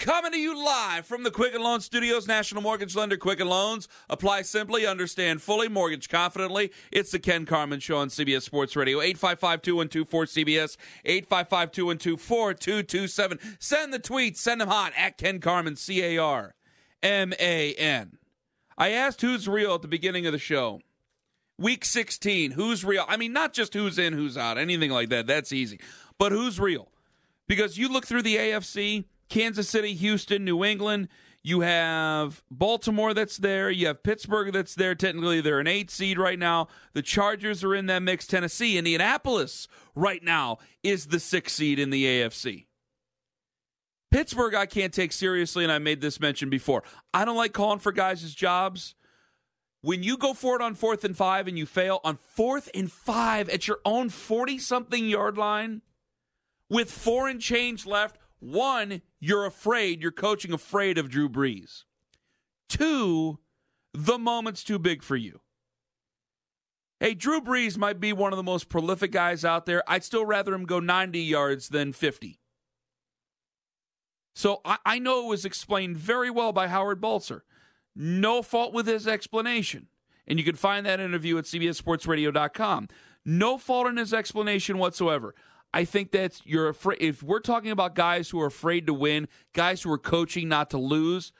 Coming to you live from the Quicken Loan Studios, National Mortgage Lender Quicken Loans. Apply simply, understand fully, mortgage confidently. It's the Ken Carman Show on CBS Sports Radio. 855 212 cbs 855 212 4227. Send the tweets, send them hot at Ken Carman, C A R M A N. I asked who's real at the beginning of the show. Week 16, who's real? I mean, not just who's in, who's out, anything like that. That's easy. But who's real? Because you look through the AFC, Kansas City, Houston, New England. You have Baltimore that's there. You have Pittsburgh that's there. Technically, they're an eight seed right now. The Chargers are in that mix. Tennessee, Indianapolis right now is the six seed in the AFC. Pittsburgh, I can't take seriously, and I made this mention before. I don't like calling for guys' jobs. When you go for it on fourth and five and you fail on fourth and five at your own 40 something yard line with four and change left, one, you're afraid, you're coaching afraid of Drew Brees. Two, the moment's too big for you. Hey, Drew Brees might be one of the most prolific guys out there. I'd still rather him go 90 yards than 50. So I, I know it was explained very well by Howard Balzer. No fault with his explanation. And you can find that interview at CBSSportsRadio.com. No fault in his explanation whatsoever. I think that's you're afraid. If we're talking about guys who are afraid to win, guys who are coaching not to lose,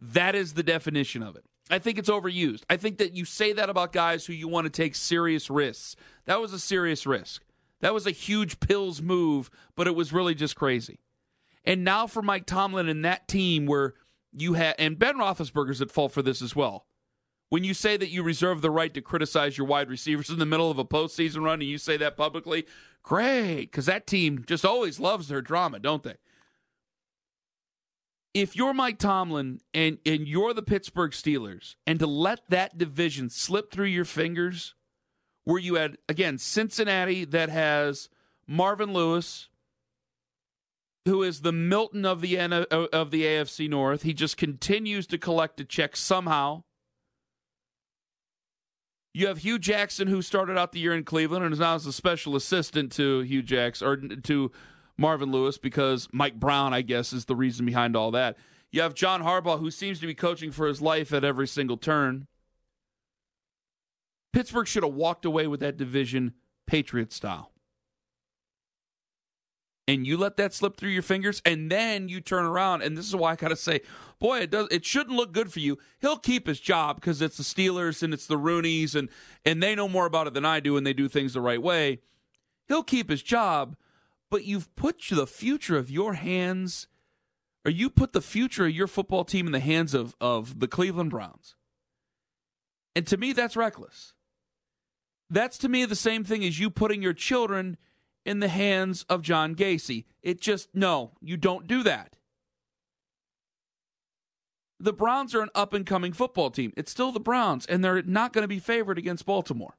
that is the definition of it. I think it's overused. I think that you say that about guys who you want to take serious risks. That was a serious risk. That was a huge pills move, but it was really just crazy. And now for Mike Tomlin and that team where you had, and Ben Roethlisberger's at fault for this as well. When you say that you reserve the right to criticize your wide receivers in the middle of a postseason run and you say that publicly, great, because that team just always loves their drama, don't they? If you're Mike Tomlin and, and you're the Pittsburgh Steelers, and to let that division slip through your fingers, where you had, again, Cincinnati that has Marvin Lewis, who is the Milton of the of the AFC North. He just continues to collect a check somehow. You have Hue Jackson, who started out the year in Cleveland and is now as a special assistant to Hue Jackson or to Marvin Lewis because Mike Brown, I guess, is the reason behind all that. You have John Harbaugh, who seems to be coaching for his life at every single turn. Pittsburgh should have walked away with that division Patriot style and you let that slip through your fingers and then you turn around and this is why I got to say boy it does it shouldn't look good for you. He'll keep his job because it's the Steelers and it's the Rooneys and and they know more about it than I do and they do things the right way. He'll keep his job but you've put the future of your hands or you put the future of your football team in the hands of of the Cleveland Browns. And to me that's reckless. That's to me the same thing as you putting your children in the hands of John Gacy. It just, no, you don't do that. The Browns are an up and coming football team. It's still the Browns, and they're not going to be favored against Baltimore.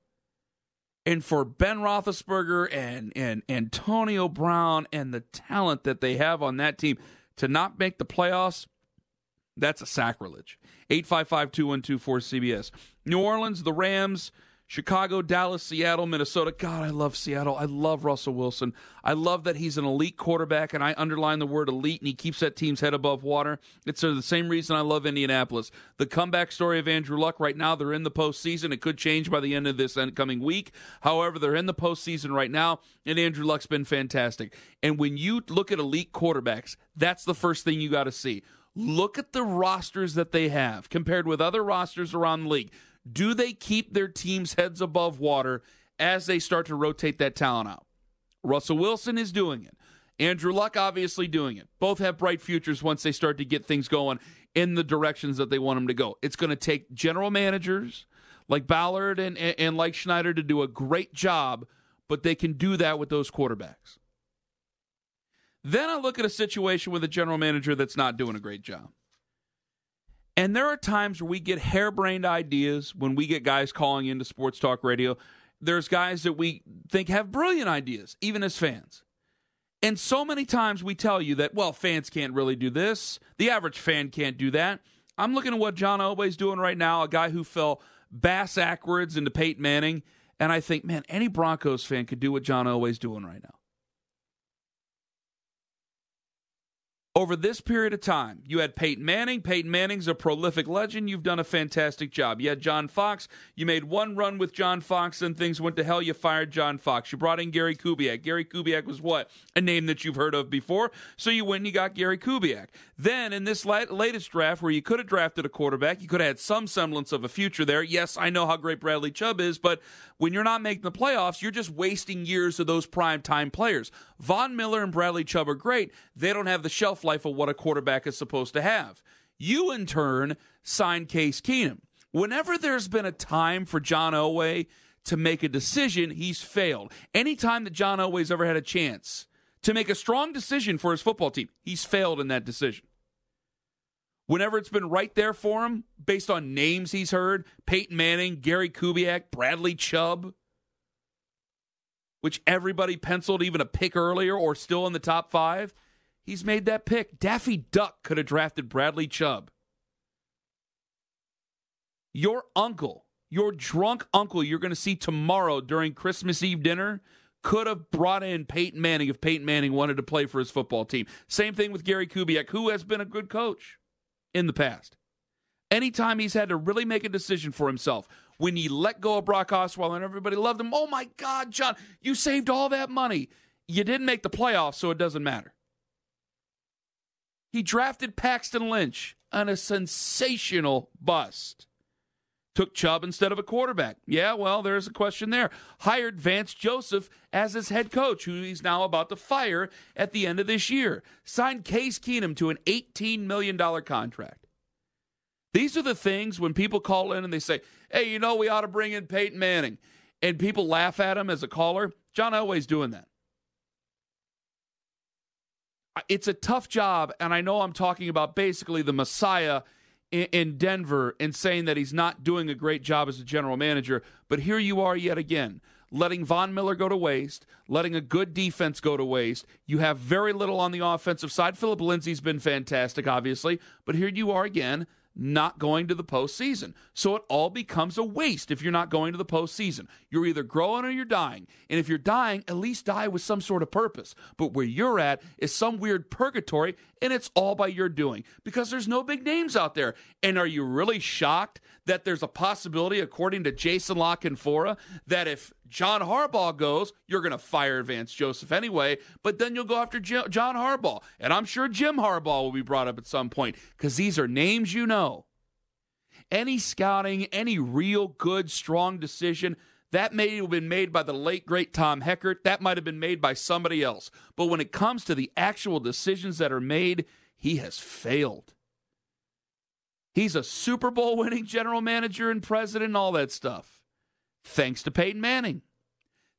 And for Ben Roethlisberger and, and Antonio Brown and the talent that they have on that team to not make the playoffs, that's a sacrilege. 855 212 cbs New Orleans, the Rams Chicago, Dallas, Seattle, Minnesota. God, I love Seattle. I love Russell Wilson. I love that he's an elite quarterback, and I underline the word elite, and he keeps that team's head above water. It's uh, the same reason I love Indianapolis. The comeback story of Andrew Luck right now, they're in the postseason. It could change by the end of this coming week. However, they're in the postseason right now, and Andrew Luck's been fantastic. And when you look at elite quarterbacks, that's the first thing you got to see. Look at the rosters that they have compared with other rosters around the league. Do they keep their team's heads above water as they start to rotate that talent out? Russell Wilson is doing it. Andrew Luck obviously doing it. Both have bright futures once they start to get things going in the directions that they want them to go. It's going to take general managers like Ballard and, and, and like Schneider to do a great job, but they can do that with those quarterbacks. Then I look at a situation with a general manager that's not doing a great job. And there are times where we get harebrained ideas when we get guys calling into sports talk radio. There's guys that we think have brilliant ideas, even as fans. And so many times we tell you that, well, fans can't really do this. The average fan can't do that. I'm looking at what John Elway's doing right now, a guy who fell bass backwards into Peyton Manning. And I think, man, any Broncos fan could do what John Elway's doing right now. Over this period of time, you had Peyton Manning. Peyton Manning's a prolific legend. You've done a fantastic job. You had John Fox. You made one run with John Fox, and things went to hell. You fired John Fox. You brought in Gary Kubiak. Gary Kubiak was what? A name that you've heard of before. So you went and you got Gary Kubiak. Then in this latest draft, where you could have drafted a quarterback, you could have had some semblance of a future there. Yes, I know how great Bradley Chubb is, but when you're not making the playoffs, you're just wasting years of those prime time players. Von Miller and Bradley Chubb are great. They don't have the shelf life of what a quarterback is supposed to have. You, in turn, signed Case Keenum. Whenever there's been a time for John Elway to make a decision, he's failed. Anytime that John Elway's ever had a chance to make a strong decision for his football team, he's failed in that decision whenever it's been right there for him, based on names he's heard Peyton Manning, Gary Kubiak, Bradley Chubb, which everybody penciled even a pick earlier or still in the top five, he's made that pick. Daffy Duck could have drafted Bradley Chubb. Your uncle, your drunk uncle you're going to see tomorrow during Christmas Eve dinner could have brought in Peyton Manning if Peyton Manning wanted to play for his football team. Same thing with Gary Kubiak, who has been a good coach in the past. Anytime he's had to really make a decision for himself, when he let go of Brock Osweiler and everybody loved him, oh my God, John, you saved all that money. You didn't make the playoffs, so it doesn't matter. He drafted Paxton Lynch on a sensational bust. Took Chubb instead of a quarterback. Yeah, well, there's a question there. Hired Vance Joseph as his head coach, who he's now about to fire at the end of this year. Signed Case Keenum to an $18 million contract. These are the things when people call in and they say, hey, you know, we ought to bring in Peyton Manning. And people laugh at him as a caller. John Elway's doing that. It's a tough job, and I know I'm talking about basically the Messiah in Denver and saying that he's not doing a great job as a general manager. But here you are yet again, letting Von Miller go to waste, letting a good defense go to waste. You have very little on the offensive side. Phillip Lindsay's been fantastic, obviously, but here you are again, not going to the postseason. So it all becomes a waste if you're not going to the postseason. You're either growing or you're dying. And if you're dying, at least die with some sort of purpose. But where you're at is some weird purgatory, and it's all by your doing because there's no big names out there. And are you really shocked that there's a possibility, according to Jason La Canfora, that if John Harbaugh goes, you're going to fire Vance Joseph anyway, but then you'll go after John Harbaugh. And I'm sure Jim Harbaugh will be brought up at some point because these are names you know. Any scouting, any real good, strong decision, that may have been made by the late, great Tom Heckert. That might have been made by somebody else. But when it comes to the actual decisions that are made, he has failed. He's a Super Bowl winning general manager and president and all that stuff thanks to Peyton Manning.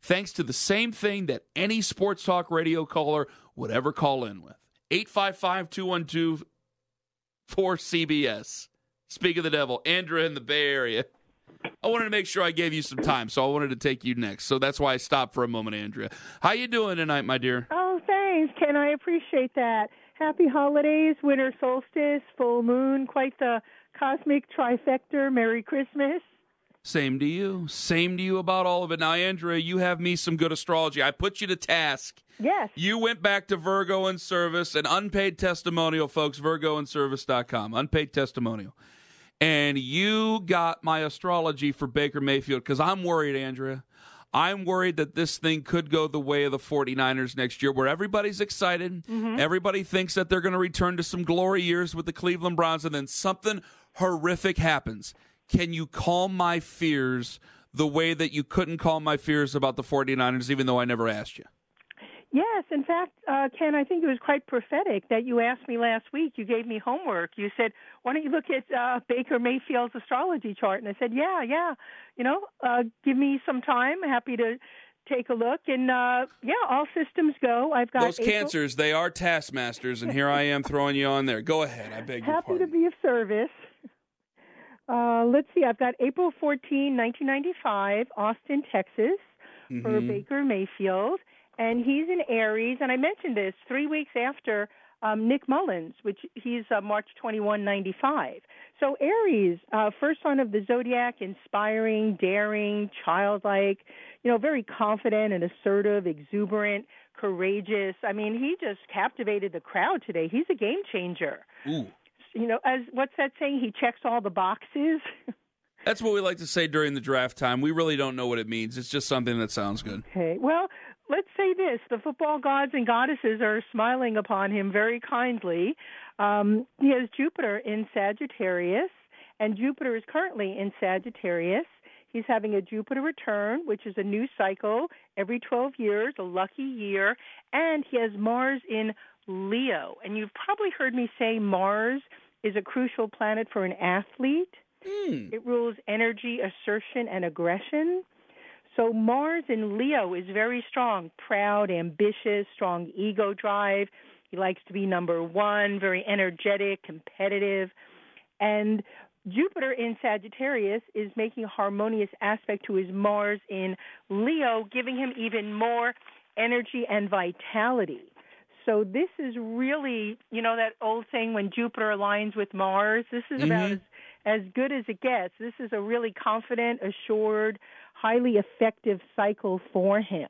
Thanks to the same thing that any sports talk radio caller would ever call in with 855 212 4CBS. Speak of the devil, Andrea in the Bay Area. I wanted to make sure I gave you some time, so I wanted to take you next. So that's why I stopped for a moment, Andrea. How you doing tonight, my dear? Oh, thanks, Ken. I appreciate that. Happy holidays, winter solstice, full moon, quite the cosmic trifecta. Merry Christmas. Same to you. Same to you about all of it. Now, Andrea, you have me some good astrology. I put you to task. Yes. You went back to Virgo in Service, an unpaid testimonial, folks, virgoinservice.com, unpaid testimonial. And you got my astrology for Baker Mayfield because I'm worried, Andrea. I'm worried that this thing could go the way of the 49ers next year, where everybody's excited. Mm-hmm. Everybody thinks that they're going to return to some glory years with the Cleveland Browns, and then something horrific happens can you calm my fears the way that you couldn't calm my fears about the 49ers, even though I never asked you? Yes, in fact, uh, Ken, I think it was quite prophetic that you asked me last week. You gave me homework. You said, "Why don't you look at uh, Baker Mayfield's astrology chart?" And I said, "Yeah, yeah. You know, uh, give me some time. Happy to take a look." And uh, yeah, all systems go. I've got those April- cancers. They are taskmasters, and here I am throwing you on there. Go ahead. I beg Happy your pardon. Happy to be of service. Uh, let's see. I've got April 14, 1995, Austin, Texas, mm-hmm. for Baker Mayfield. And he's in Aries. And I mentioned this three weeks after um, Nick Mullens, which he's uh, March 21, 95. So Aries, uh, first sign of the zodiac, inspiring, daring, childlike, you know, very confident and assertive, exuberant, courageous. I mean, he just captivated the crowd today. He's a game changer. Ooh. You know, as what's that saying? He checks all the boxes. That's what we like to say during the draft time. We really don't know what it means. It's just something that sounds good. Okay. Well, let's say this the football gods and goddesses are smiling upon him very kindly. Um, he has Jupiter in Sagittarius, and Jupiter is currently in Sagittarius. He's having a Jupiter return, which is a new cycle every 12 years, a lucky year, and he has Mars in Leo. And you've probably heard me say Mars is a crucial planet for an athlete. Mm. It rules energy, assertion, and aggression. So Mars in Leo is very strong, proud, ambitious, strong ego drive. He likes to be number one, very energetic, competitive. And Jupiter in Sagittarius is making a harmonious aspect to his Mars in Leo, giving him even more energy and vitality. So this is really, you know, that old saying when Jupiter aligns with Mars. This is mm-hmm. about as, as good as it gets. This is a really confident, assured, highly effective cycle for him.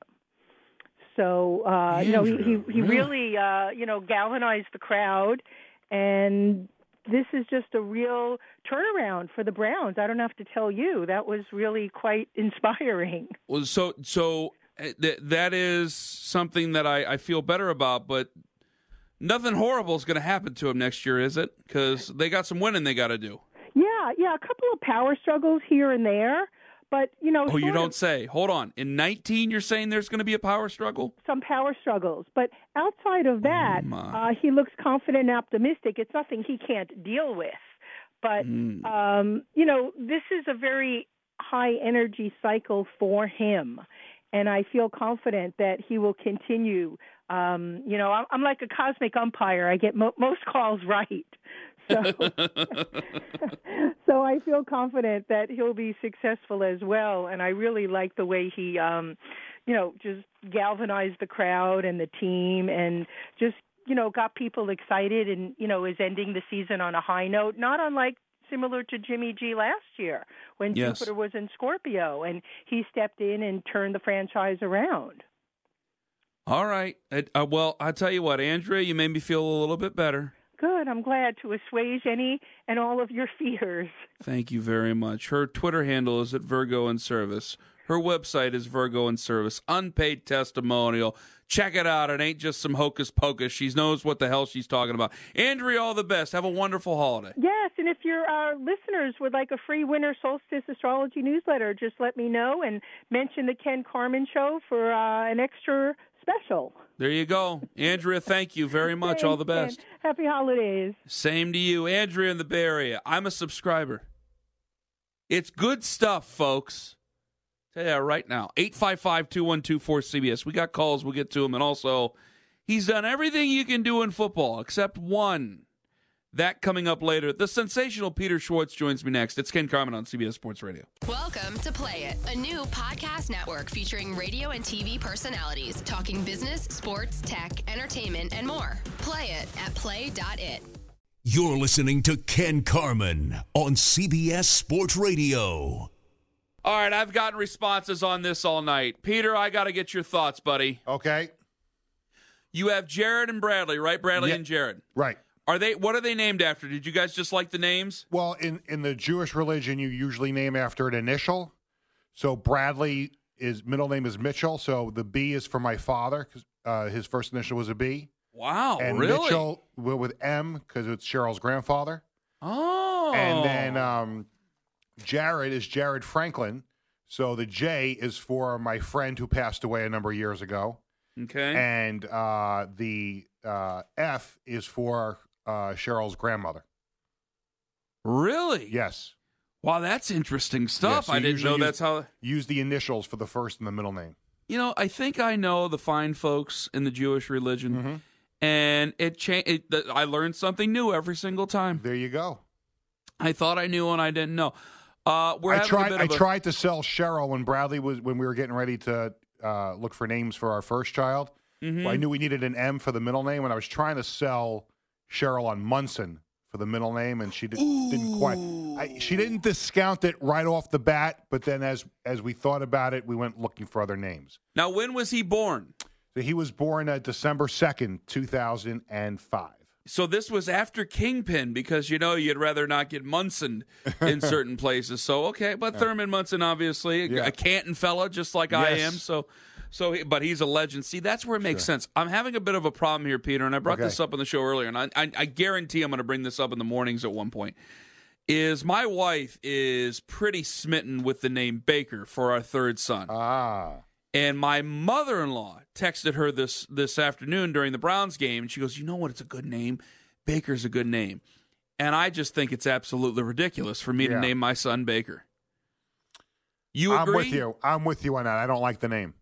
So uh, you know he he, he really uh, you know galvanized the crowd, and this is just a real turnaround for the Browns. I don't have to tell you that was really quite inspiring. Well, so so eh, th- that is something that I, I feel better about, but nothing horrible is going to happen to him next year, is it? Because they got some winning they got to do. Yeah, yeah, a couple of power struggles here and there. But you know, oh, you don't of, say. Hold on. In 19, you're saying there's going to be a power struggle. Some power struggles, but outside of that, oh uh, he looks confident and optimistic. It's nothing he can't deal with. But mm. um, you know, this is a very high energy cycle for him, and I feel confident that he will continue. Um, you know, I'm, I'm like a cosmic umpire. I get mo- most calls right. So, so I feel confident that he'll be successful as well. And I really like the way he, um, you know, just galvanized the crowd and the team, and just you know got people excited, and you know is ending the season on a high note. Not unlike similar to Jimmy G last year when yes. Jupiter was in Scorpio, and he stepped in and turned the franchise around. All right. Uh, well, I tell you what, Andrea, you made me feel a little bit better. Good. I'm glad to assuage any and all of your fears. Thank you very much. Her Twitter handle is at Virgo in Service. Her website is Virgo in Service. Unpaid testimonial. Check it out. It ain't just some hocus pocus. She knows what the hell she's talking about. Andrea, all the best. Have a wonderful holiday. Yes, and if your uh, listeners would like a free winter solstice astrology newsletter, just let me know and mention the Ken Carman Show for uh, an extra special. There you go. Andrea, thank you very much. Thanks, All the best. Happy holidays. Same to you. Andrea in the Bay Area. I'm a subscriber. It's good stuff, folks. Tell you right now. 855 212 cbs We got calls. We'll get to them. And also, he's done everything you can do in football except one. That coming up later. The sensational Peter Schwartz joins me next. It's Ken Carman on CBS Sports Radio. Welcome to Play It, a new podcast network featuring radio and TV personalities talking business, sports, tech, entertainment, and more. Play it at play.it. You're listening to Ken Carman on CBS Sports Radio. All right, I've gotten responses on this all night. Peter, I got to get your thoughts, buddy. Okay. You have Jared and Bradley, right? Bradley Yeah. and Jared. Right. Are they what are they named after? Did you guys just like the names? Well, in in the Jewish religion, you usually name after an initial. So Bradley is middle name is Mitchell. So the B is for my father because uh, his first initial was a B. Wow, and really? Mitchell with M because it's Cheryl's grandfather. Oh. And then um, Jared is Jared Franklin. So the J is for my friend who passed away a number of years ago. Okay. And uh, the uh, F is for uh, Cheryl's grandmother. really? Yes. Wow, that's interesting stuff. so I didn't know usually that's how Use the initials for the first and the middle name. You know, I think I know the fine folks in the Jewish religion. Mm-hmm. And it changed. I learned something new every single time. There you go. I thought I knew and I didn't know. Uh, we're I tried. a I tried to sell Cheryl when Bradley was when we were getting ready to uh, look for names for our first child. Mm-hmm. Well, I knew we needed an M for the middle name, and I was trying to sell Cheryl on Munson for the middle name, and she did, didn't quite. I, she didn't discount it right off the bat, but then as as we thought about it, we went looking for other names. Now, when was he born? So he was born uh, December second, two thousand and five. So this was after Kingpin because you know you'd rather not get Munson in certain places. So okay, but Thurman Munson obviously Yeah. a Canton fella just like I am. So so but he's a legend. See, that's where it makes sense. I'm having a bit of a problem here, Peter, and I brought Okay. this up on the show earlier, and I, I, I guarantee I'm going to bring this up in the mornings at one point. Is my wife is pretty smitten with the name Baker for our third son. Ah, And my mother-in-law texted her this this afternoon during the Browns game, and she goes, "You know what? It's a good name. Baker's a good name." And I just think it's absolutely ridiculous for me to name my son Baker. You agree? I'm with you. I'm with you on that. I don't like the name.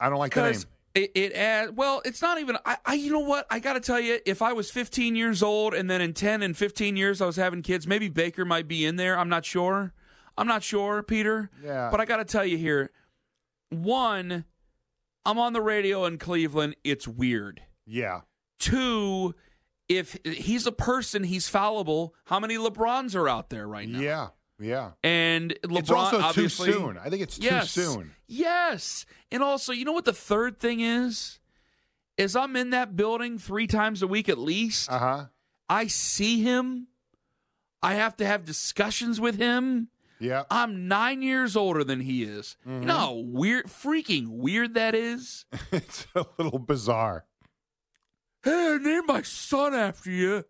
I don't like the name. It, it adds, well, it's not even. I, I, you know what? I got to tell you, if I was 15 years old and then in 10 and 15 years I was having kids, maybe Baker might be in there. I'm not sure. I'm not sure, Peter. Yeah. But I got to tell you here, one, I'm on the radio in Cleveland. It's weird. Yeah. Two, if he's a person, he's fallible. How many LeBrons are out there right now? Yeah. Yeah. And LeBron it's also too obviously soon. I think it's yes, too soon. Yes. And also, you know what the third thing is? Is I'm in that building three times a week at least. Uh huh. I see him. I have to have discussions with him. Yeah. I'm nine years older than he is. Mm-hmm. You know how weird, freaking weird that is? it's a little bizarre. Hey, I named my son after you.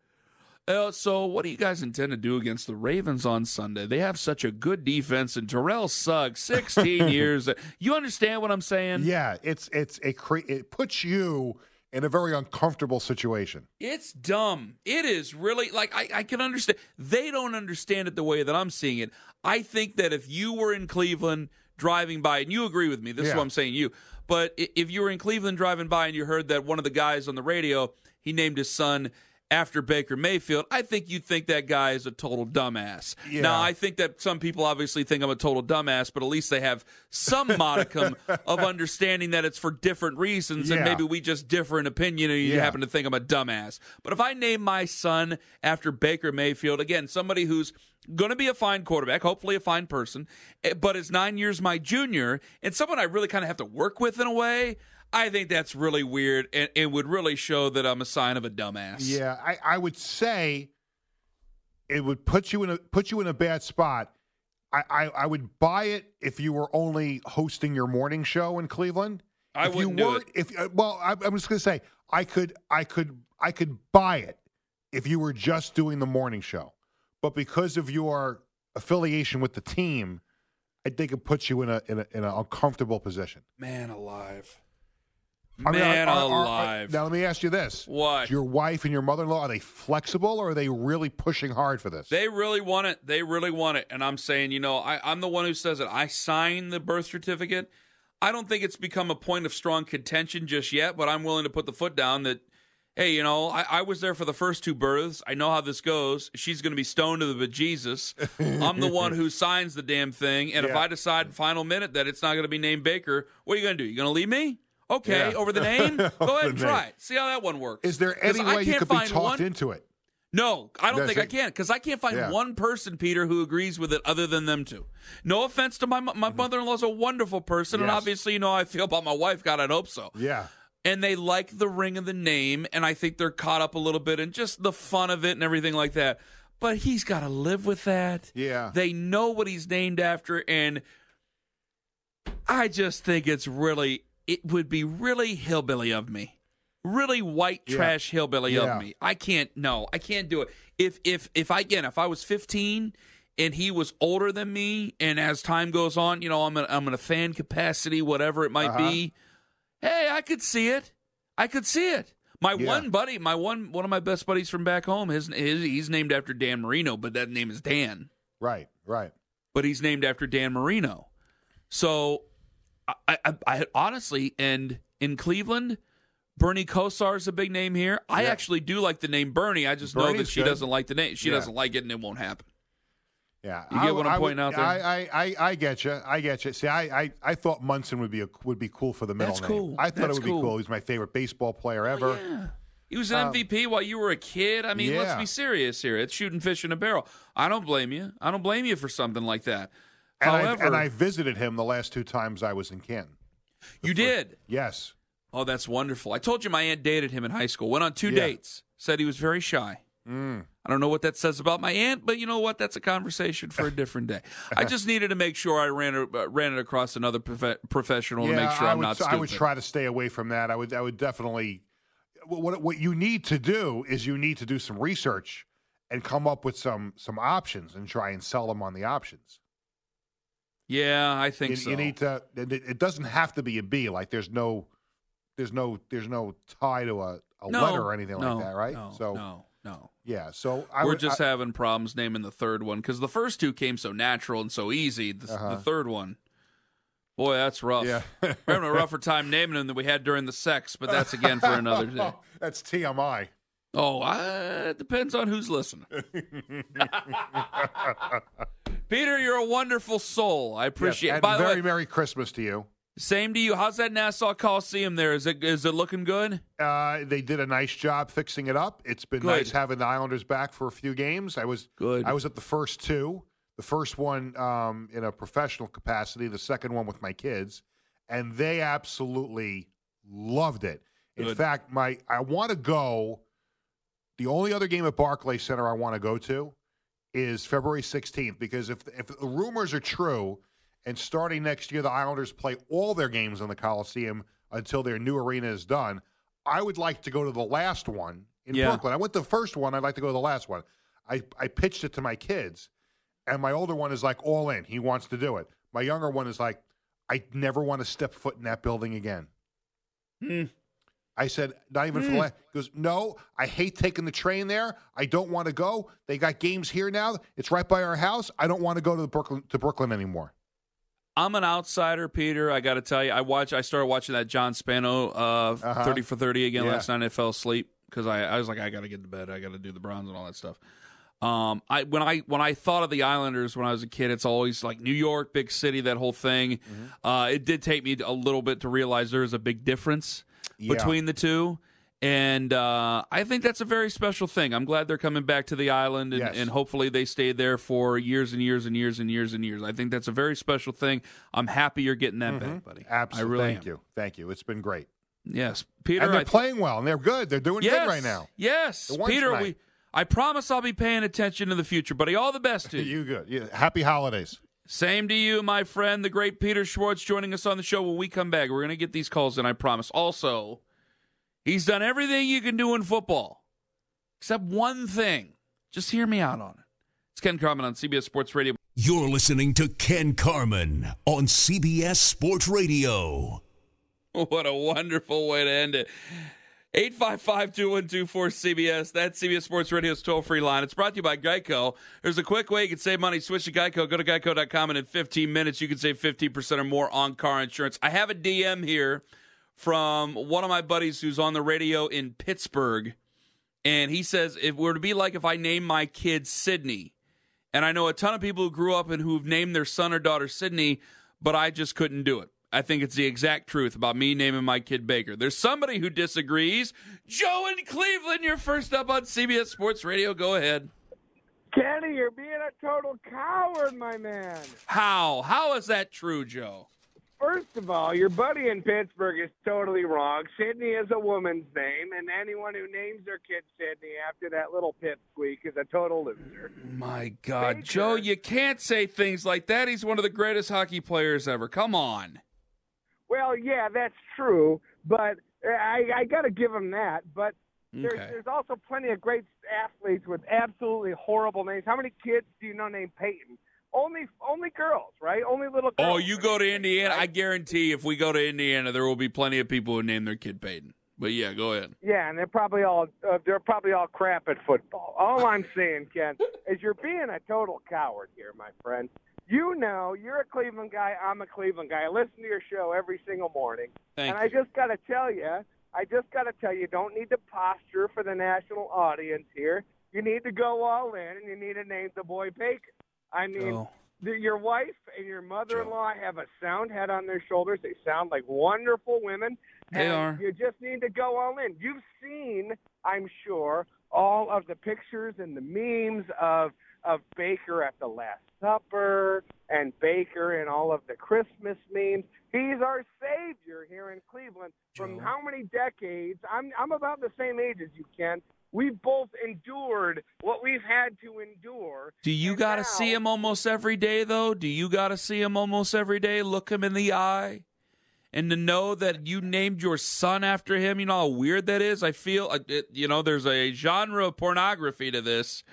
Uh, so, what do you guys intend to do against the Ravens on Sunday? They have such a good defense, and Terrell Suggs, 16 years. You understand what I'm saying? Yeah. It's it's a cre- it puts you in a very uncomfortable situation. It's dumb. It is really like I, I can understand. They don't understand it the way that I'm seeing it. I think that if you were in Cleveland driving by, and you agree with me, this is what I'm saying to you. But if you were in Cleveland driving by and you heard that one of the guys on the radio he named his son after Baker Mayfield, I think you'd think that guy is a total dumbass. Yeah. Now, I think that some people obviously think I'm a total dumbass, but at least they have some modicum of understanding that it's for different reasons, and maybe we just differ in opinion, and you Yeah. happen to think I'm a dumbass. But if I name my son after Baker Mayfield, again, somebody who's going to be a fine quarterback, hopefully a fine person, eh, but is nine years my junior, and someone I really kind of have to work with in a way, I think that's really weird, and it would really show that I'm a sign of a dumbass. Yeah, I, I would say it would put you in a put you in a bad spot. I, I, I would buy it if you were only hosting your morning show in Cleveland. I if wouldn't you do weren't, If uh, well, I, I'm just going to say I could I could I could buy it if you were just doing the morning show, but because of your affiliation with the team, I think it puts you in a in a in an uncomfortable position. Man alive. I mean, are- Man are- are- are- alive. now let me ask you this: What? Your wife and your mother-in-law are they flexible, or are they really pushing hard for this? They really want it. They really want it. And I'm saying, you know, I, I'm the one who says it. I signed the birth certificate. I don't think it's become a point of strong contention just yet, but I'm willing to put the foot down that, hey, you know, I, I was there for the first two births. I know how this goes. She's going to be stoned to the bejesus. I'm the one who signs the damn thing. And if I decide final minute that it's not going to be named Baker, what are you going to do? You going to leave me? Okay, Yeah. over the name? Go ahead and try it. See how that one works. Is there any I way you could be talked one- into it? no, I don't That's think I can because I can't find Yeah. one person, Peter, who agrees with it other than them two. No offense to my my mother-in-law's a wonderful person, and Mm-hmm. Obviously, you know, how I feel about my wife. God, I'd hope so. Yeah, And they like the ring of the name, and I think they're caught up a little bit in just the fun of it and everything like that. But he's got to live with that. yeah. They know what he's named after, and I just think it's really, it would be really hillbilly of me, really white Yeah. trash hillbilly Yeah. of me. I can't, no, I can't do it. If if if I again, if I was 15 and he was older than me, and as time goes on, you know, I'm in, I'm in a fan capacity, whatever it might Uh-huh. be. Hey, I could see it. I could see it. My Yeah. one buddy, my one one of my best buddies from back home, his, his he's named after Dan Marino, but that name is Dan right, right. but he's named after Dan Marino. So, I, I, I honestly, and in Cleveland, Bernie Kosar is a big name here. I Yeah. actually do like the name Bernie. I just know that she good. doesn't like the name. She Yeah. doesn't like it, and it won't happen. Yeah, You get I- what I'm I would- pointing out there? I, I, I, get you. I get you. See, I, I, I thought Munson would be a, would be cool for the middle That's name. cool. I thought That's it would be cool. cool. He's my favorite baseball player ever. Oh, Yeah. He was an Um, MVP while you were a kid. I mean, let's be serious here. It's shooting fish in a barrel. I don't blame you. I don't blame you for something like that. And, However, I, and I visited him the last two times I was in Canton. you did. Yes. Oh, that's wonderful. I told you my aunt dated him in high school. Went on two Yeah. dates. Said he was very shy. Mm. I don't know what that says about my aunt, but you know what? That's a conversation for a different day. I just needed to make sure I ran it, uh, ran it across another prof- professional yeah, to make sure I I'm would, not I stupid. would try to stay away from that. I would, I would definitely. What, what, what you need to do is you need to do some research and come up with some some options and try and sell them on the options. Yeah, I think You, so. you need to. It, doesn't have to be a B. Like there's no, there's no, there's no tie to a, a no, letter or anything no, like that, right? No, so no, no. yeah. So I We're would, just I, having problems naming the third one because the first two came so natural and so easy. The, Uh-huh. the third one, boy, that's rough. yeah. We're having a rougher time naming them than we had during the sex, but that's again for another day. That's TMI. Oh, uh, it depends on who's listening. Peter, you're a wonderful soul. I appreciate. Yes, it. and By the very way, Merry Christmas to you. same to you. How's that Nassau Coliseum there? Is it is it looking good? Uh, they did a nice job fixing it up. It's been Good. nice having the Islanders back for a few games. I was Good. I was at the first two. The first one um, in a professional capacity. The second one with my kids, and they absolutely loved it. In Good. fact, my I want to go. The only other game at Barclays Center I want to go to is February 16th because if if the rumors are true, and starting next year the Islanders play all their games in the Coliseum until their new arena is done, I would like to go to the last one in Yeah. Brooklyn. I went to the first one. I'd like to go to the last one. I I pitched it to my kids, and my older one is like all in. He wants to do it. My younger one is like, I never want to step foot in that building again. Hmm. I said, not even for the last. He goes, no, I hate taking the train there. I don't want to go. They got games here now. It's right by our house. I don't want to go to the Brooklyn to Brooklyn anymore. I'm an outsider, Peter. I got to tell you, I watch. I started watching that John Spano uh, Uh-huh. 30 for 30 again Yeah. last night. I fell asleep because I, I was like, I got to get to bed. I got to do the Browns and all that stuff. Um, I when I when I thought of the Islanders when I was a kid, it's always like New York, big city, that whole thing. Mm-hmm. Uh, it did take me a little bit to realize there is a big difference Yeah. between the two. And uh, I think that's a very special thing. I'm glad they're coming back to the island, and, Yes. and hopefully they stay there for years and years and years and years and years. I think that's a very special thing. I'm happy you're getting that back, buddy. Absolutely. I really Thank am. you. Thank you. It's been great. Yes, Peter. and they're th- playing well, and they're good. They're doing yes, good right now. Yes, Peter. tonight. We. I promise I'll be paying attention in the future, buddy. All the best to you. You good. Yeah. Happy holidays. Same to you, my friend, the great Peter Schwartz, joining us on the show. When we come back, we're going to get these calls in, I promise. Also, he's done everything you can do in football, except one thing. Just hear me out on it. It's Ken Carman on CBS Sports Radio. You're listening to Ken Carman on CBS Sports Radio. What a wonderful way to end it. 855 212 cbs That's CBS Sports Radio's toll free line. It's brought to you by Geico. There's a quick way you can save money. Switch to Geico. Go to geico.com, and in 15 minutes, you can save 15% or more on car insurance. I have a DM here from one of my buddies who's on the radio in Pittsburgh. And he says, if it were to be like if I named my kid Sydney, and I know a ton of people who grew up and who've named their son or daughter Sydney, but I just couldn't do it. I think it's the exact truth about me naming my kid Baker. There's somebody who disagrees. Joe in Cleveland, you're first up on CBS Sports Radio. Go ahead. Kenny, you're being a total coward, my man. How? How is that true, Joe? First of all, your buddy in Pittsburgh is totally wrong. Sydney is a woman's name, and anyone who names their kid Sydney after that little pipsqueak is a total loser. My God, Baker. Joe, you can't say things like that. He's one of the greatest hockey players ever. Come on. Well, yeah, that's true, but I, I got to give him that. But there's, Okay. there's also plenty of great athletes with absolutely horrible names. How many kids do you know named Peyton? Only, only girls, right? Only little girls. Oh, you go to Indiana. I guarantee if we go to Indiana, there will be plenty of people who name their kid Peyton. But yeah, go ahead. Yeah, and they're probably all uh, they're probably all crap at football. All I'm saying, Ken, is you're being a total coward here, my friend. You know, you're a Cleveland guy. I'm a Cleveland guy. I listen to your show every single morning, Thank and you. I just got to tell you, I just got to tell you, don't need to posture for the national audience here. You need to go all in, and you need to name the boy Baker. I mean, the, your wife and your mother-in-law have a sound head on their shoulders. They sound like wonderful women. They and are. You just need to go all in. You've seen, I'm sure, all of the pictures and the memes of of Baker at the Last Supper and Baker and all of the Christmas memes. He's our savior here in Cleveland. From Joe. how many decades? I'm I'm about the same age as you, Ken. We've both endured what we've had to endure. Do you got to see him almost every day, though? Do you got to see him almost every day? Look him in the eye, and to know that you named your son after him. You know how weird that is. I feel, uh, it, you know, there's a genre of pornography to this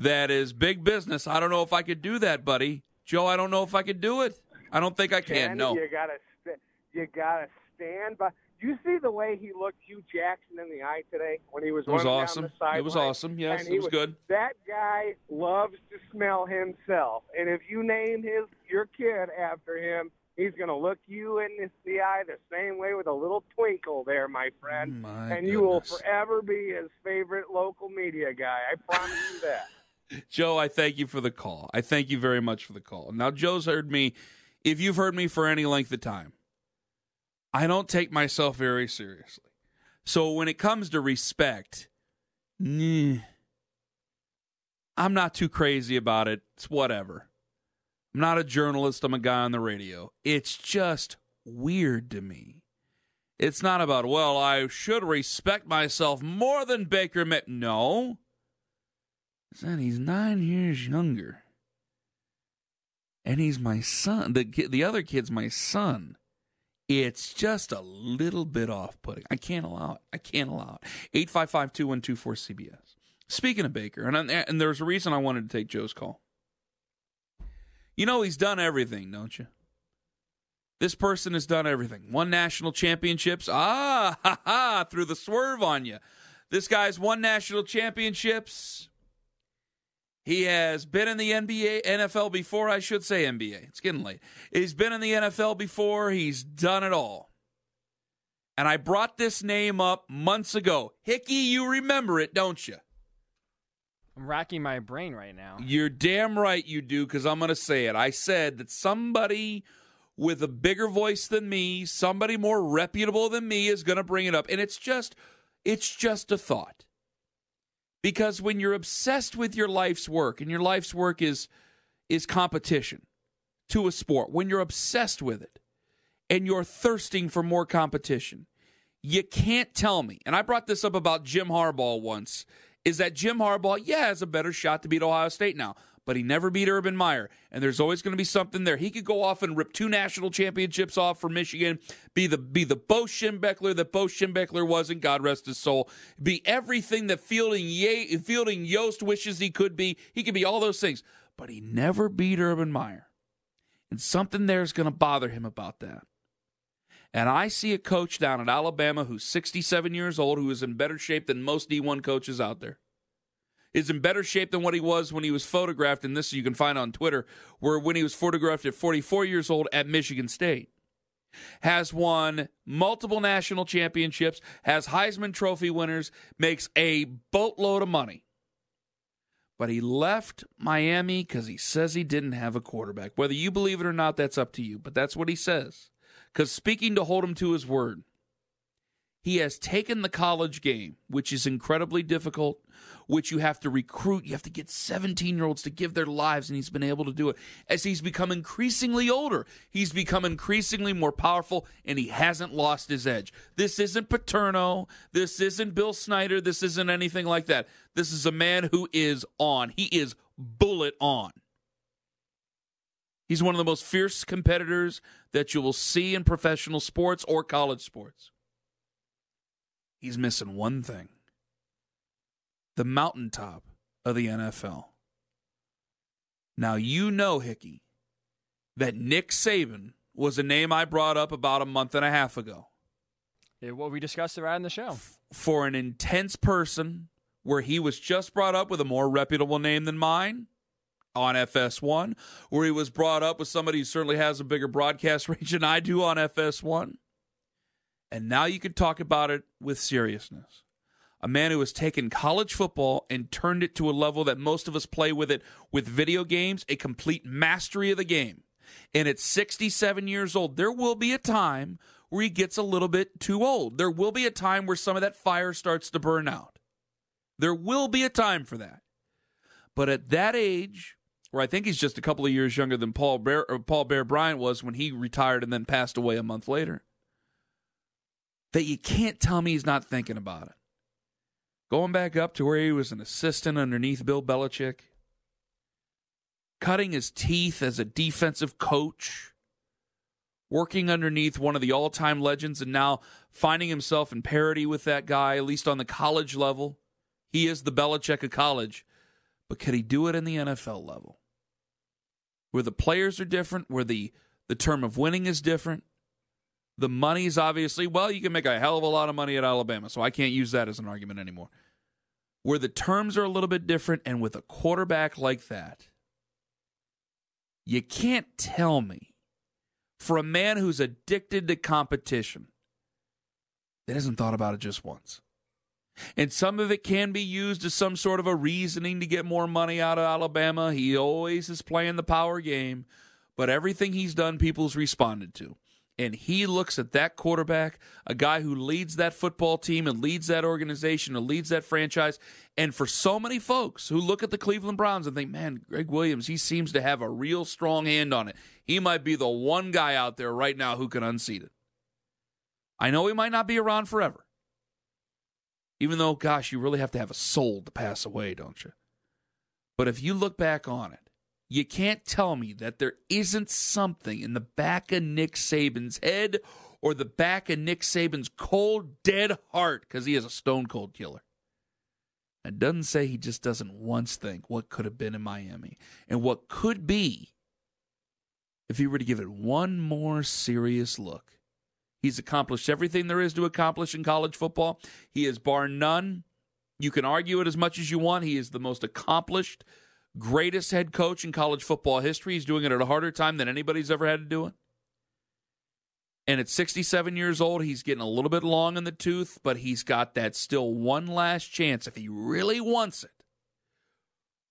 that is big business. I don't know if I could do that, buddy. Joe, I don't know if I could do it. I don't think I can. No. you gotta st- you gotta stand by. Do you see the way he looked Hue Jackson in the eye today when he was It was running awesome. down the sideline? It was awesome. Yes, it he was good. That guy loves to smell himself, and if you name his your kid after him, he's gonna look you in the- the eye the same way with a little twinkle there, my friend. My and you will forever be his favorite local media guy. I promise you that. Joe, I thank you for the call. I thank you very much for the call. Now, Joe's heard me. If you've heard me for any length of time, I don't take myself very seriously. So when it comes to respect, I'm not too crazy about it. It's whatever. I'm not a journalist. I'm a guy on the radio. It's just weird to me. It's not about, well, I should respect myself more than Baker Met. No then he's nine years younger. And he's my son. The the other kid's my son. It's just a little bit off putting. I can't allow it. I can't allow it. 855 2124 CBS. Speaking of Baker, and, I- and there's a reason I wanted to take Joe's call. You know, he's done everything, don't you? This person has done everything. Won national championships. Ah, ha, ha, threw the swerve on you. This guy's won national championships. He has been in the NBA, NFL before, I should say NBA. It's getting late. He's been in the NFL before. He's done it all. And I brought this name up months ago. Hickey, you remember it, don't you? I'm racking my brain right now. You're damn right you do, because I'm going to say it. I said that somebody with a bigger voice than me, somebody more reputable than me, is going to bring it up. And it's just, it's just a thought. Because when you're obsessed with your life's work, and your life's work is is competition to a sport, when you're obsessed with it, and you're thirsting for more competition, you can't tell me. And I brought this up about Jim Harbaugh once. Is that Jim Harbaugh, yeah, has a better shot to beat Ohio State now, but he never beat Urban Meyer. And there's always going to be something there. He could go off and rip two national championships off for Michigan, be the be the Bo Schembechler that Bo Schembechler wasn't, God rest his soul. Be everything that Fielding Ye- Fielding Yost wishes he could be. He could be all those things. But he never beat Urban Meyer. And something there is going to bother him about that. And I see a coach down at Alabama who's 67 years old, who is in better shape than most D1 coaches out there. Is in better shape than what he was when he was photographed, and this you can find on Twitter, where when he was photographed at 44 years old at Michigan State. Has won multiple national championships, has Heisman Trophy winners, makes a boatload of money. But he left Miami because he says he didn't have a quarterback. Whether you believe it or not, that's up to you. But that's what he says. Because speaking to hold him to his word, he has taken the college game, which is incredibly difficult, which you have to recruit. You have to get 17 year olds to give their lives, and he's been able to do it. As he's become increasingly older, he's become increasingly more powerful, and he hasn't lost his edge. This isn't Paterno. This isn't Bill Snyder. This isn't anything like that. This is a man who is on. He is bullet on. He's one of the most fierce competitors that you will see in professional sports or college sports. He's missing one thing the mountaintop of the NFL. Now, you know, Hickey, that Nick Saban was a name I brought up about a month and a half ago. Yeah, well, we discussed it right in the show. For an intense person where he was just brought up with a more reputable name than mine on FS1, where he was brought up with somebody who certainly has a bigger broadcast range than I do on FS1. And now you can talk about it with seriousness. A man who has taken college football and turned it to a level that most of us play with it with video games, a complete mastery of the game. And at 67 years old, there will be a time where he gets a little bit too old. There will be a time where some of that fire starts to burn out. There will be a time for that. But at that age, where I think he's just a couple of years younger than Paul Bear, Paul Bear Bryant was when he retired and then passed away a month later, that you can't tell me he's not thinking about it. Going back up to where he was an assistant underneath Bill Belichick, cutting his teeth as a defensive coach, working underneath one of the all time legends, and now finding himself in parity with that guy, at least on the college level. He is the Belichick of college, but could he do it in the NFL level? Where the players are different, where the, the term of winning is different, the money's obviously, well, you can make a hell of a lot of money at Alabama, so I can't use that as an argument anymore. Where the terms are a little bit different, and with a quarterback like that, you can't tell me for a man who's addicted to competition that hasn't thought about it just once. And some of it can be used as some sort of a reasoning to get more money out of Alabama. He always is playing the power game, but everything he's done, people's responded to and he looks at that quarterback, a guy who leads that football team and leads that organization and leads that franchise. And for so many folks who look at the Cleveland Browns and think, man, Gregg Williams, he seems to have a real strong hand on it. He might be the one guy out there right now who can unseat it. I know he might not be around forever. Even though, gosh, you really have to have a soul to pass away, don't you? But if you look back on it, you can't tell me that there isn't something in the back of Nick Saban's head or the back of Nick Saban's cold, dead heart, because he is a stone cold killer. It doesn't say he just doesn't once think what could have been in Miami and what could be if he were to give it one more serious look. He's accomplished everything there is to accomplish in college football. He is bar none. You can argue it as much as you want. He is the most accomplished greatest head coach in college football history. He's doing it at a harder time than anybody's ever had to do it. And at 67 years old, he's getting a little bit long in the tooth, but he's got that still one last chance if he really wants it.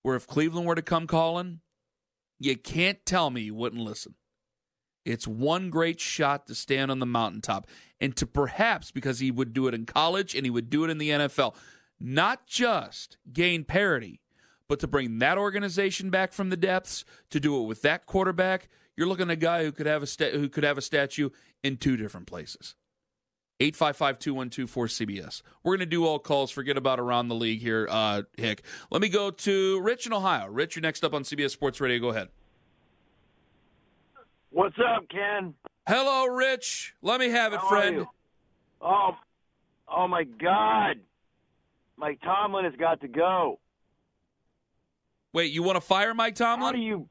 Where if Cleveland were to come calling, you can't tell me you wouldn't listen. It's one great shot to stand on the mountaintop and to perhaps, because he would do it in college and he would do it in the NFL, not just gain parity, but to bring that organization back from the depths, to do it with that quarterback, you're looking at a guy who could have a sta- who could have a statue in two different places. 855-212-4CBS. We're going to do all calls. Forget about around the league here, uh, Hick. Let me go to Rich in Ohio. Rich, you're next up on CBS Sports Radio. Go ahead. What's up, Ken? Hello, Rich. Let me have it, How friend. Oh, oh my God! Mike Tomlin has got to go. Wait, you want to fire Mike Tomlin? How do you?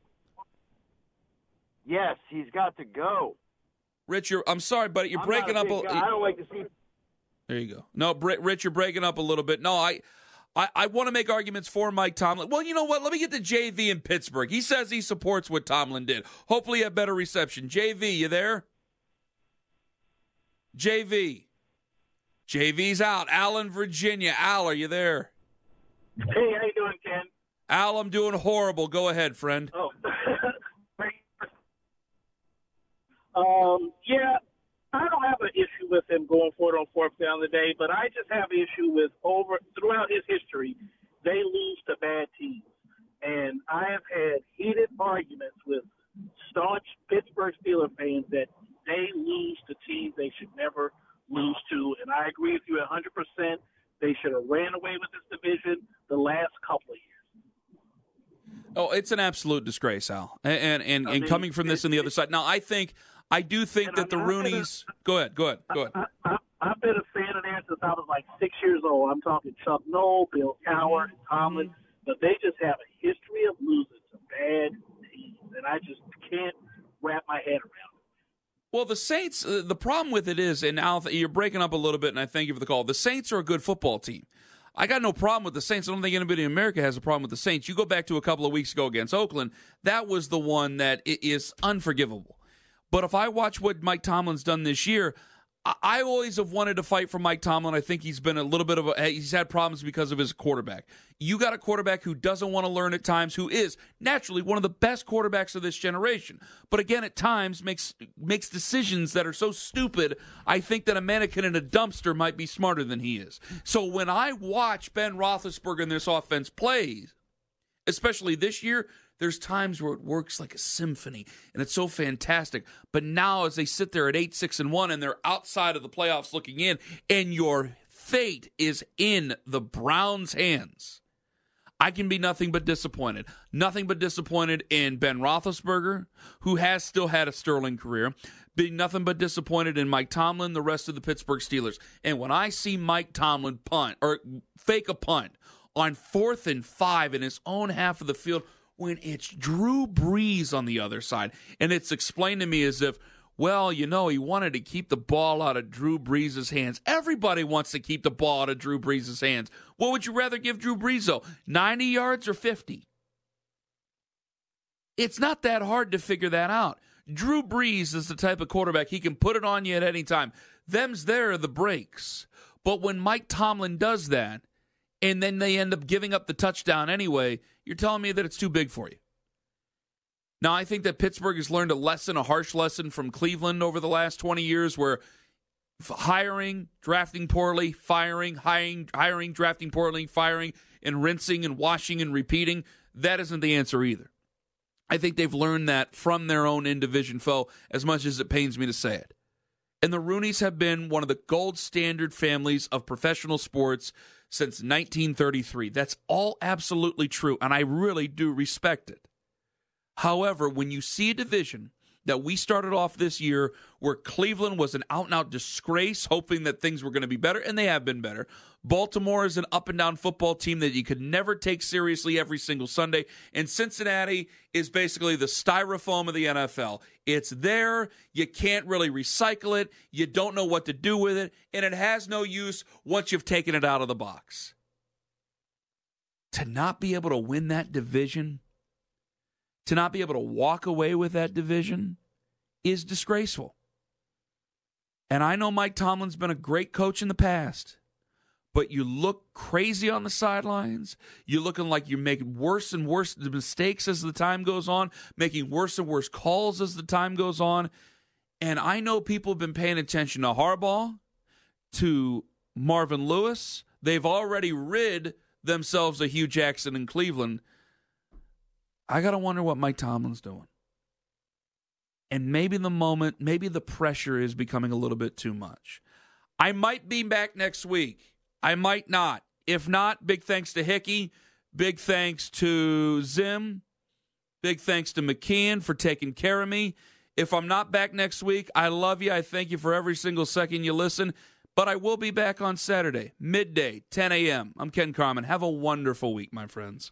Yes, he's got to go. Rich, you're, I'm sorry, buddy. You're I'm breaking not up. a A, guy. I don't like to see. There you go. No, Rich, you're breaking up a little bit. No, I, I, I want to make arguments for Mike Tomlin. Well, you know what? Let me get to JV in Pittsburgh. He says he supports what Tomlin did. Hopefully, a better reception. JV, you there? JV. JV's out. Allen, Virginia. Al, are you there? Hey, how you doing, Ken? Al, I'm doing horrible. Go ahead, friend. Oh, um, yeah, I don't have an issue with him going for it on fourth down today, but I just have an issue with over throughout his history, they lose to bad teams, and I have had heated arguments with staunch Pittsburgh Steelers fans that they lose to teams they should never lose to, and I agree with you 100. percent They should have ran away with this division the last couple of years. Oh, it's an absolute disgrace, Al. And and, and, and mean, coming from this and the other side. Now, I think, I do think that the I'm not gonna- Rooneys. Go ahead. Go ahead. Go ahead. I, I, I've been a fan of theirs since I was like six years old. I'm talking Chuck Noll, Bill Cowher, and Tomlin, but they just have a history of losing to bad teams, and I just can't wrap my head around it. Well, the Saints, uh, the problem with it is, and Al, you're breaking up a little bit, and I thank you for the call. The Saints are a good football team. I got no problem with the Saints. I don't think anybody in America has a problem with the Saints. You go back to a couple of weeks ago against Oakland, that was the one that is unforgivable. But if I watch what Mike Tomlin's done this year, I- always have wanted to fight for Mike Tomlin. I think he's been a little bit of a he's had problems because of his quarterback. You got a quarterback who doesn't want to learn at times, who is naturally one of the best quarterbacks of this generation. But again, at times makes makes decisions that are so stupid. I think that a mannequin in a dumpster might be smarter than he is. So when I watch Ben Roethlisberger in this offense plays, especially this year, there's times where it works like a symphony and it's so fantastic. But now, as they sit there at 8, 6, and 1, and they're outside of the playoffs looking in, and your fate is in the Browns' hands, I can be nothing but disappointed. Nothing but disappointed in Ben Roethlisberger, who has still had a sterling career. Being nothing but disappointed in Mike Tomlin, the rest of the Pittsburgh Steelers. And when I see Mike Tomlin punt or fake a punt on fourth and five in his own half of the field, when it's Drew Brees on the other side, and it's explained to me as if, well, you know, he wanted to keep the ball out of Drew Brees' hands. Everybody wants to keep the ball out of Drew Brees' hands. What would you rather give Drew Brees, though? 90 yards or 50? It's not that hard to figure that out. Drew Brees is the type of quarterback he can put it on you at any time. Them's there are the breaks. But when Mike Tomlin does that, and then they end up giving up the touchdown anyway, you're telling me that it's too big for you. Now, I think that Pittsburgh has learned a lesson, a harsh lesson from Cleveland over the last 20 years where hiring, drafting poorly, firing, hiring, hiring, drafting poorly, firing, and rinsing and washing and repeating, that isn't the answer either. I think they've learned that from their own in division foe, as much as it pains me to say it. And the Rooneys have been one of the gold standard families of professional sports since 1933. That's all absolutely true, and I really do respect it. However, when you see a division that we started off this year where Cleveland was an out and out disgrace, hoping that things were going to be better, and they have been better. Baltimore is an up and down football team that you could never take seriously every single Sunday. And Cincinnati is basically the styrofoam of the NFL. It's there. You can't really recycle it. You don't know what to do with it. And it has no use once you've taken it out of the box. To not be able to win that division, to not be able to walk away with that division, is disgraceful. And I know Mike Tomlin's been a great coach in the past but you look crazy on the sidelines. You're looking like you're making worse and worse mistakes as the time goes on, making worse and worse calls as the time goes on. And I know people have been paying attention to Harbaugh, to Marvin Lewis. They've already rid themselves of Hue Jackson in Cleveland. I got to wonder what Mike Tomlin's doing. And maybe the moment, maybe the pressure is becoming a little bit too much. I might be back next week. I might not. If not, big thanks to Hickey. Big thanks to Zim. Big thanks to McKeon for taking care of me. If I'm not back next week, I love you. I thank you for every single second you listen. But I will be back on Saturday, midday, 10 a.m. I'm Ken Carman. Have a wonderful week, my friends.